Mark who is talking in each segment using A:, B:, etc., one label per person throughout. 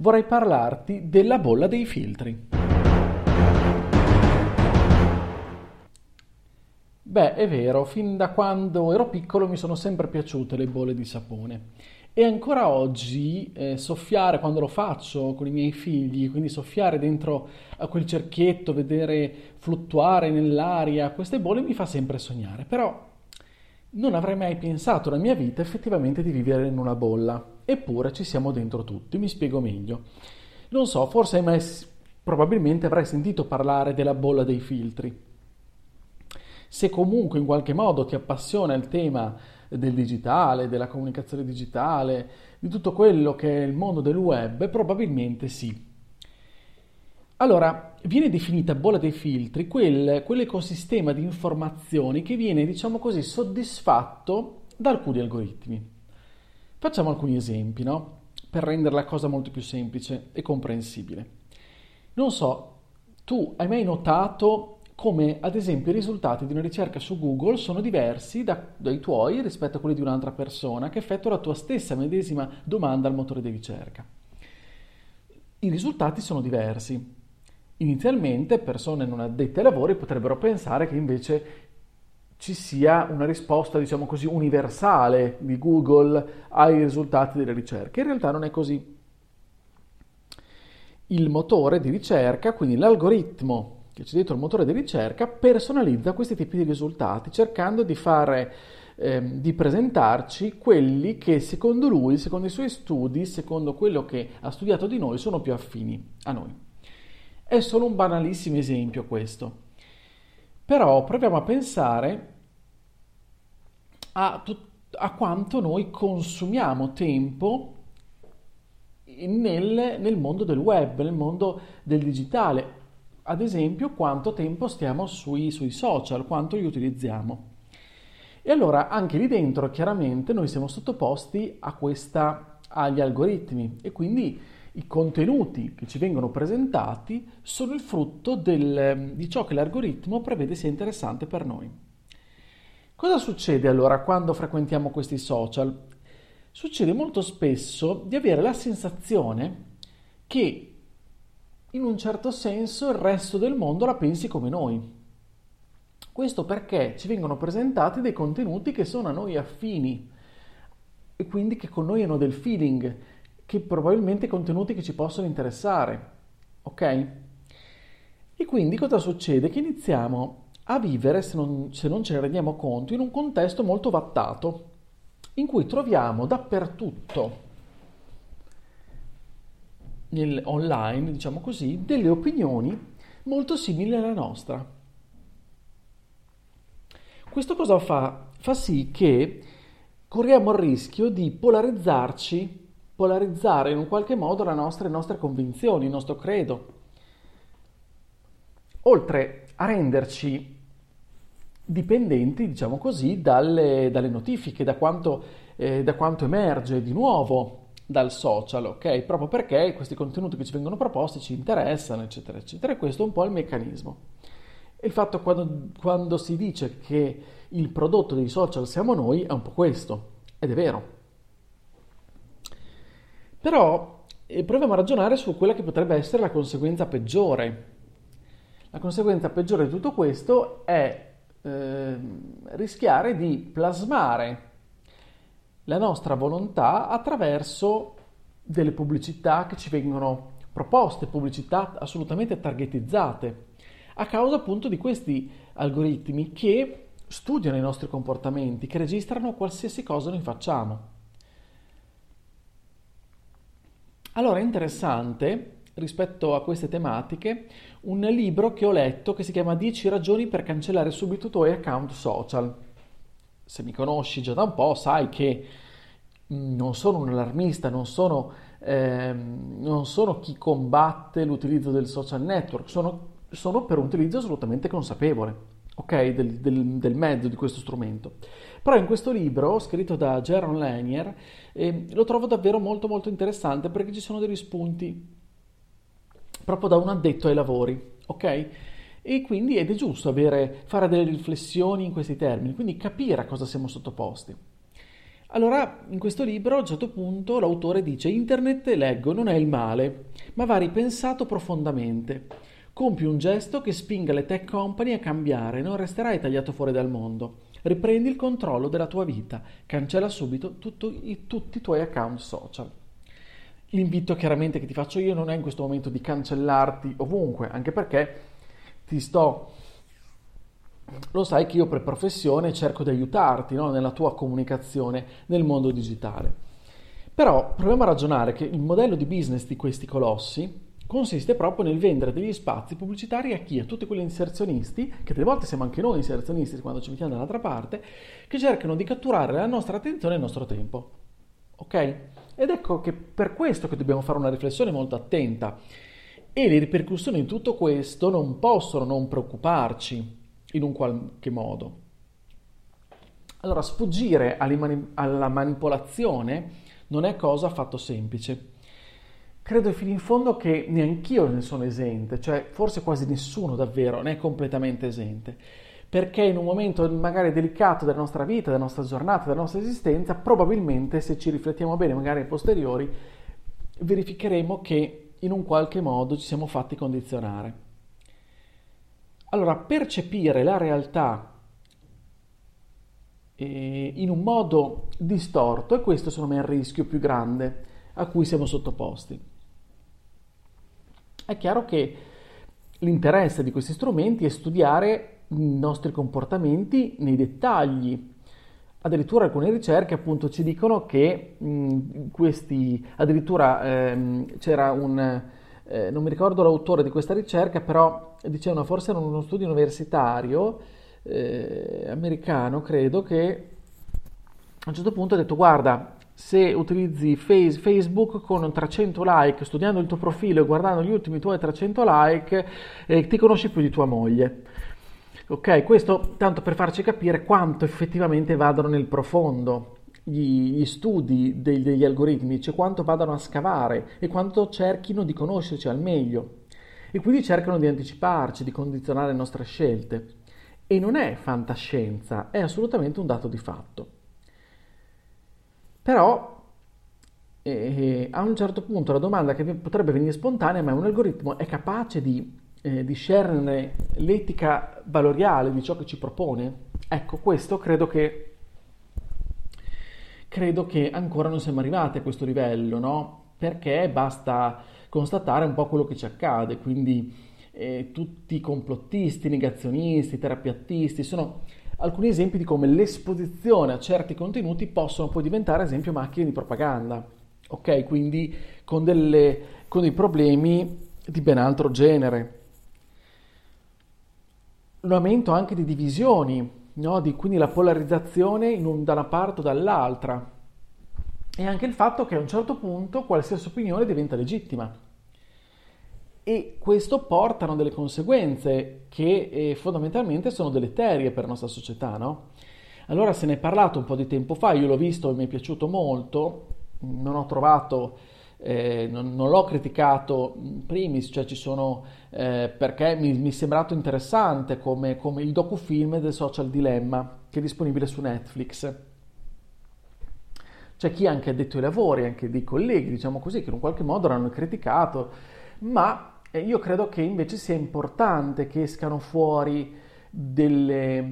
A: vorrei parlarti della bolla dei filtri. Beh, è vero, fin da quando ero piccolo mi sono sempre piaciute le bolle di sapone e ancora oggi eh, soffiare quando lo faccio con i miei figli, quindi soffiare dentro a quel cerchietto, vedere fluttuare nell'aria queste bolle mi fa sempre sognare. Però non avrei mai pensato nella mia vita effettivamente di vivere in una bolla. Eppure ci siamo dentro tutti, mi spiego meglio. Non so, forse hai mai, probabilmente avrai sentito parlare della bolla dei filtri. Se comunque in qualche modo ti appassiona il tema del digitale, della comunicazione digitale, di tutto quello che è il mondo del web? Probabilmente sì. Allora, viene definita bolla dei filtri quel, quell'ecosistema di informazioni che viene, diciamo così, soddisfatto da alcuni algoritmi. Facciamo alcuni esempi, no? Per rendere la cosa molto più semplice e comprensibile. Non so, tu hai mai notato come ad esempio i risultati di una ricerca su Google sono diversi da, dai tuoi rispetto a quelli di un'altra persona che effettua la tua stessa medesima domanda al motore di ricerca. I risultati sono diversi. Inizialmente persone non addette ai lavori potrebbero pensare che invece ci sia una risposta, diciamo così, universale di Google ai risultati delle ricerche. In realtà non è così. Il motore di ricerca, quindi l'algoritmo che c'è dietro il motore di ricerca, personalizza questi tipi di risultati, cercando di fare ehm, di presentarci quelli che secondo lui, secondo i suoi studi, secondo quello che ha studiato di noi, sono più affini a noi. È solo un banalissimo esempio questo. Però proviamo a pensare a, tut- a quanto noi consumiamo tempo nel, nel mondo del web, nel mondo del digitale ad esempio quanto tempo stiamo sui, sui social, quanto li utilizziamo. E allora anche lì dentro chiaramente noi siamo sottoposti questa, agli algoritmi e quindi i contenuti che ci vengono presentati sono il frutto del, di ciò che l'algoritmo prevede sia interessante per noi. Cosa succede allora quando frequentiamo questi social? Succede molto spesso di avere la sensazione che in un certo senso il resto del mondo la pensi come noi. Questo perché ci vengono presentati dei contenuti che sono a noi affini e quindi che con noi hanno del feeling, che probabilmente contenuti che ci possono interessare. Ok? E quindi cosa succede? Che iniziamo a vivere, se non, se non ce ne rendiamo conto, in un contesto molto vattato, in cui troviamo dappertutto nel, online, diciamo così, delle opinioni molto simili alla nostra. Questo cosa fa? Fa sì che corriamo il rischio di polarizzarci, polarizzare in un qualche modo le nostre convinzioni, il nostro credo, oltre a renderci dipendenti, diciamo così, dalle, dalle notifiche, da quanto, eh, da quanto emerge di nuovo dal social, ok? Proprio perché questi contenuti che ci vengono proposti ci interessano, eccetera, eccetera. E questo è un po' il meccanismo. Il fatto quando, quando si dice che il prodotto dei social siamo noi è un po' questo, ed è vero. Però eh, proviamo a ragionare su quella che potrebbe essere la conseguenza peggiore. La conseguenza peggiore di tutto questo è eh, rischiare di plasmare la nostra volontà attraverso delle pubblicità che ci vengono proposte, pubblicità assolutamente targetizzate, a causa appunto di questi algoritmi che studiano i nostri comportamenti, che registrano qualsiasi cosa noi facciamo. Allora è interessante rispetto a queste tematiche un libro che ho letto che si chiama 10 ragioni per cancellare subito i tuoi account social. Se mi conosci già da un po', sai che non sono un allarmista, non sono, eh, non sono chi combatte l'utilizzo del social network, sono, sono per un utilizzo assolutamente consapevole okay, del, del, del, mezzo di questo strumento. Però in questo libro, scritto da Jaron Lanier, eh, lo trovo davvero molto molto interessante perché ci sono degli spunti proprio da un addetto ai lavori, ok? E quindi ed è giusto avere, fare delle riflessioni in questi termini, quindi capire a cosa siamo sottoposti. Allora, in questo libro, a un certo punto, l'autore dice: Internet, leggo, non è il male, ma va ripensato profondamente. Compi un gesto che spinga le tech company a cambiare, non resterai tagliato fuori dal mondo. Riprendi il controllo della tua vita, cancella subito i, tutti i tuoi account social. L'invito chiaramente che ti faccio io non è in questo momento di cancellarti ovunque, anche perché ti sto lo sai che io per professione cerco di aiutarti no? nella tua comunicazione nel mondo digitale. Però proviamo a ragionare che il modello di business di questi colossi consiste proprio nel vendere degli spazi pubblicitari a chi? A tutti quegli inserzionisti, che delle volte siamo anche noi inserzionisti quando ci mettiamo dall'altra parte, che cercano di catturare la nostra attenzione e il nostro tempo. Ok? Ed ecco che per questo che dobbiamo fare una riflessione molto attenta. E le ripercussioni di tutto questo non possono non preoccuparci in un qualche modo. Allora, sfuggire alla manipolazione non è cosa affatto semplice. Credo fino in fondo che neanch'io ne sono esente, cioè forse quasi nessuno davvero ne è completamente esente, perché in un momento magari delicato della nostra vita, della nostra giornata, della nostra esistenza, probabilmente se ci riflettiamo bene, magari ai posteriori, verificheremo che in un qualche modo ci siamo fatti condizionare. Allora, percepire la realtà eh, in un modo distorto, e questo secondo me è il rischio più grande a cui siamo sottoposti. È chiaro che l'interesse di questi strumenti è studiare i nostri comportamenti nei dettagli. Addirittura alcune ricerche appunto ci dicono che mh, questi, addirittura ehm, c'era un, eh, non mi ricordo l'autore di questa ricerca, però dicevano forse era uno studio universitario eh, americano, credo, che a un certo punto ha detto guarda, se utilizzi face, Facebook con 300 like, studiando il tuo profilo e guardando gli ultimi tuoi 300 like, eh, ti conosci più di tua moglie. Ok, questo tanto per farci capire quanto effettivamente vadano nel profondo gli, gli studi dei, degli algoritmi, cioè quanto vadano a scavare e quanto cerchino di conoscerci al meglio. E quindi cercano di anticiparci, di condizionare le nostre scelte. E non è fantascienza, è assolutamente un dato di fatto. Però eh, a un certo punto la domanda che potrebbe venire spontanea, ma un algoritmo è capace di eh, discernere l'etica valoriale di ciò che ci propone? Ecco, questo credo che credo che ancora non siamo arrivati a questo livello, no? Perché basta constatare un po' quello che ci accade, quindi eh, tutti i complottisti, negazionisti, terapiattisti sono alcuni esempi di come l'esposizione a certi contenuti possono poi diventare, ad esempio, macchine di propaganda, ok? Quindi con, delle, con dei problemi di ben altro genere. L'aumento anche di divisioni no? di, quindi la polarizzazione un, da una parte o dall'altra e anche il fatto che a un certo punto qualsiasi opinione diventa legittima. E questo portano delle conseguenze che eh, fondamentalmente sono deleterie per la nostra società, no? Allora se ne è parlato un po' di tempo fa, io l'ho visto e mi è piaciuto molto, non ho trovato eh, non, non, l'ho criticato in primis, cioè ci sono eh, perché mi, mi, è sembrato interessante come, come il docufilm del Social Dilemma che è disponibile su Netflix. C'è chi anche ha detto ai lavori, anche dei colleghi, diciamo così, che in un qualche modo l'hanno criticato, ma eh, io credo che invece sia importante che escano fuori delle,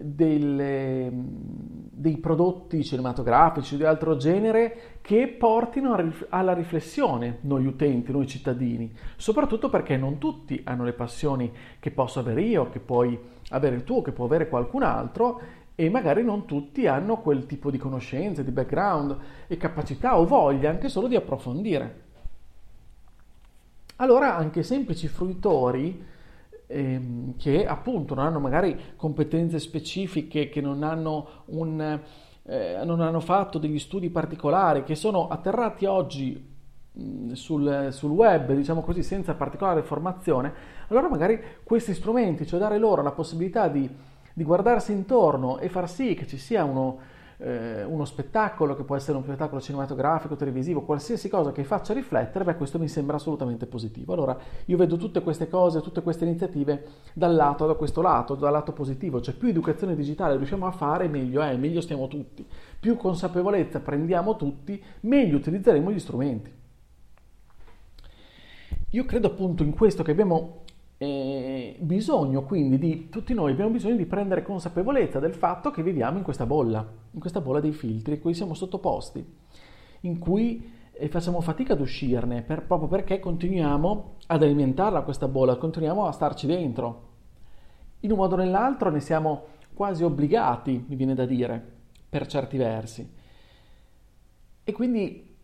A: delle, dei prodotti cinematografici di altro genere che portino alla riflessione noi utenti, noi cittadini, soprattutto perché non tutti hanno le passioni che posso avere io, che puoi avere tu, che può avere qualcun altro e magari non tutti hanno quel tipo di conoscenze, di background e capacità o voglia anche solo di approfondire. Allora anche semplici fruitori ehm, che appunto non hanno magari competenze specifiche, che non hanno un, eh, non hanno fatto degli studi particolari, che sono atterrati oggi sul, sul, web, diciamo così, senza particolare formazione, allora magari questi strumenti, cioè dare loro la possibilità di, di guardarsi intorno e far sì che ci sia uno, eh, uno spettacolo, che può essere un spettacolo cinematografico, televisivo, qualsiasi cosa che faccia riflettere, beh, questo mi sembra assolutamente positivo. Allora, io vedo tutte queste cose, tutte queste iniziative dal lato, da questo lato, dal lato positivo, cioè più educazione digitale riusciamo a fare, meglio è, meglio stiamo tutti. Più consapevolezza prendiamo tutti, meglio utilizzeremo gli strumenti. Io credo appunto in questo che abbiamo eh, bisogno quindi di tutti noi abbiamo bisogno di prendere consapevolezza del fatto che viviamo in questa bolla, in questa bolla dei filtri a cui siamo sottoposti, in cui eh, facciamo fatica ad uscirne per, proprio perché continuiamo ad alimentarla questa bolla, continuiamo a starci dentro. In un modo o nell'altro ne siamo quasi obbligati, mi viene da dire, per certi versi. E quindi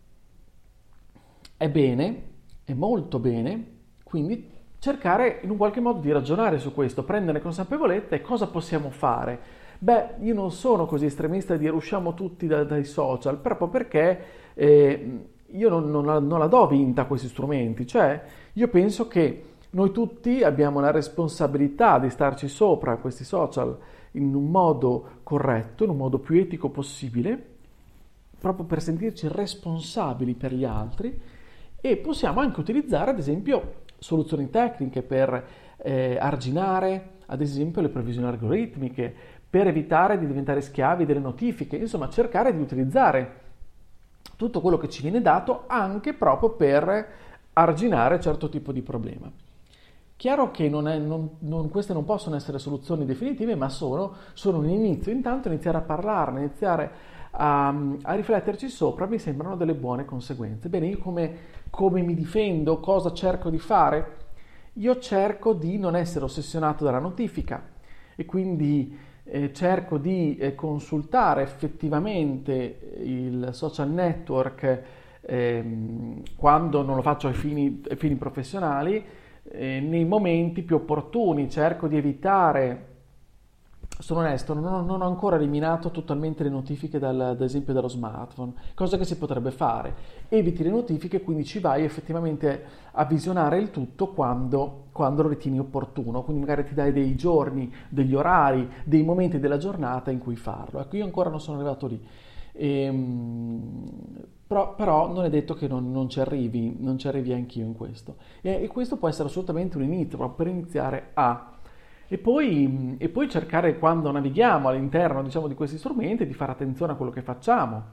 A: è bene è molto bene, quindi cercare in un qualche modo di ragionare su questo, prendere consapevolezza e cosa possiamo fare. Beh, io non sono così estremista di usciamo tutti da, dai social, proprio perché eh, io non, non, la, non la do vinta a questi strumenti, cioè io penso che noi tutti abbiamo la responsabilità di starci sopra questi social in un modo corretto, in un modo più etico possibile, proprio per sentirci responsabili per gli altri e possiamo anche utilizzare ad esempio soluzioni tecniche per eh, arginare ad esempio le previsioni algoritmiche, per evitare di diventare schiavi delle notifiche, insomma cercare di utilizzare tutto quello che ci viene dato anche proprio per arginare certo tipo di problema. Chiaro che non è, non, non, queste non possono essere soluzioni definitive, ma sono, sono un inizio. Intanto iniziare a parlarne, iniziare a, a, rifletterci sopra mi sembrano delle buone conseguenze. Bene, io come, come mi difendo, cosa cerco di fare? Io cerco di non essere ossessionato dalla notifica e quindi eh, cerco di eh, consultare effettivamente il social network eh, quando non lo faccio ai fini, ai fini professionali, eh, nei momenti più opportuni, cerco di evitare sono onesto, non non ho, ancora eliminato totalmente le notifiche dal, ad esempio dallo smartphone, cosa che si potrebbe fare. Eviti le notifiche, quindi ci vai effettivamente a visionare il tutto quando, quando lo ritieni opportuno, quindi magari ti dai dei giorni, degli orari, dei momenti della giornata in cui farlo. Ecco, io ancora non sono arrivato lì. Ehm, però, però, non è detto che non, non, ci arrivi, non ci arrivi anch'io in questo. E, e questo può essere assolutamente un inizio, proprio per iniziare a e poi, e poi, cercare quando navighiamo all'interno diciamo, di questi strumenti di fare attenzione a quello che facciamo.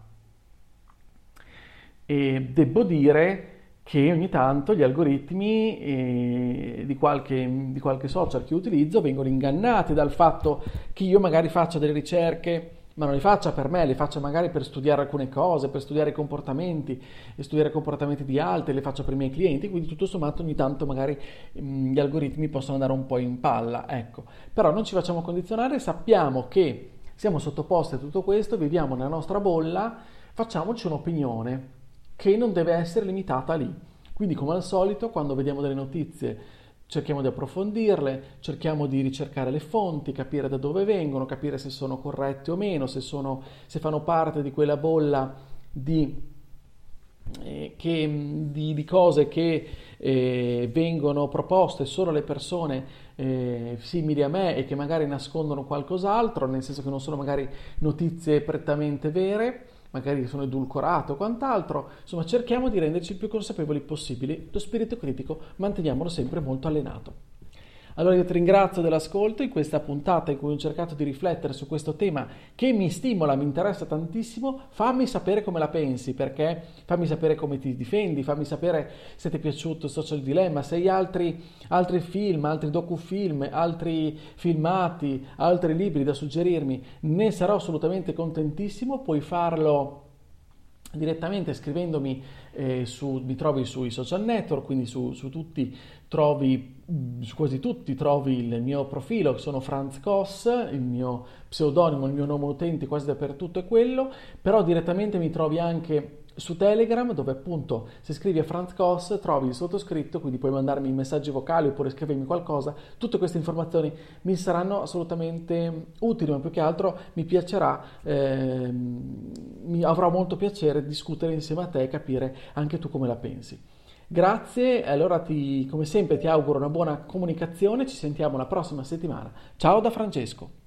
A: E devo dire che ogni tanto gli algoritmi eh, di, qualche, di qualche social che utilizzo vengono ingannati dal fatto che io magari faccia delle ricerche ma non le faccia per me, le faccia magari per studiare alcune cose, per studiare i comportamenti, e studiare i comportamenti di altri, le faccio per i miei clienti, quindi tutto sommato ogni tanto magari mm, gli algoritmi possono andare un po' in palla, ecco. Però non ci facciamo condizionare, sappiamo che siamo sottoposti a tutto questo, viviamo nella nostra bolla, facciamoci un'opinione che non deve essere limitata lì. Quindi come al solito, quando vediamo delle notizie cerchiamo di approfondirle, cerchiamo di ricercare le fonti, capire da dove vengono, capire se sono corrette o meno, se, sono, se fanno parte di quella bolla di, eh, che, di, di cose che eh, vengono proposte solo alle persone eh, simili a me e che magari nascondono qualcos'altro, nel senso che non sono magari notizie prettamente vere magari sono edulcorate o quant'altro, insomma cerchiamo di renderci il più consapevoli possibili, lo spirito critico manteniamolo sempre molto allenato. Allora io ti ringrazio dell'ascolto in questa puntata in cui ho cercato di riflettere su questo tema che mi stimola, mi interessa tantissimo. Fammi sapere come la pensi, perché fammi sapere come ti difendi, fammi sapere se ti è piaciuto Social Dilemma, se hai altri, altri film, altri docufilm, altri filmati, altri libri da suggerirmi. Ne sarò assolutamente contentissimo, puoi farlo direttamente scrivendomi eh, su, mi trovi sui social network, quindi su, su tutti trovi, mm, su quasi tutti trovi il mio profilo, sono Franz Koss, il mio pseudonimo, il mio nome utente quasi dappertutto è quello, però direttamente mi trovi anche su Telegram dove appunto se scrivi a Franz Koss trovi il sottoscritto, quindi puoi mandarmi messaggi vocali oppure scrivermi qualcosa. Tutte queste informazioni mi saranno assolutamente utili, ma più che altro mi piacerà, eh, mi avrò molto piacere discutere insieme a te e capire anche tu come la pensi. Grazie, allora ti, come sempre ti auguro una buona comunicazione, ci sentiamo la prossima settimana. Ciao da Francesco.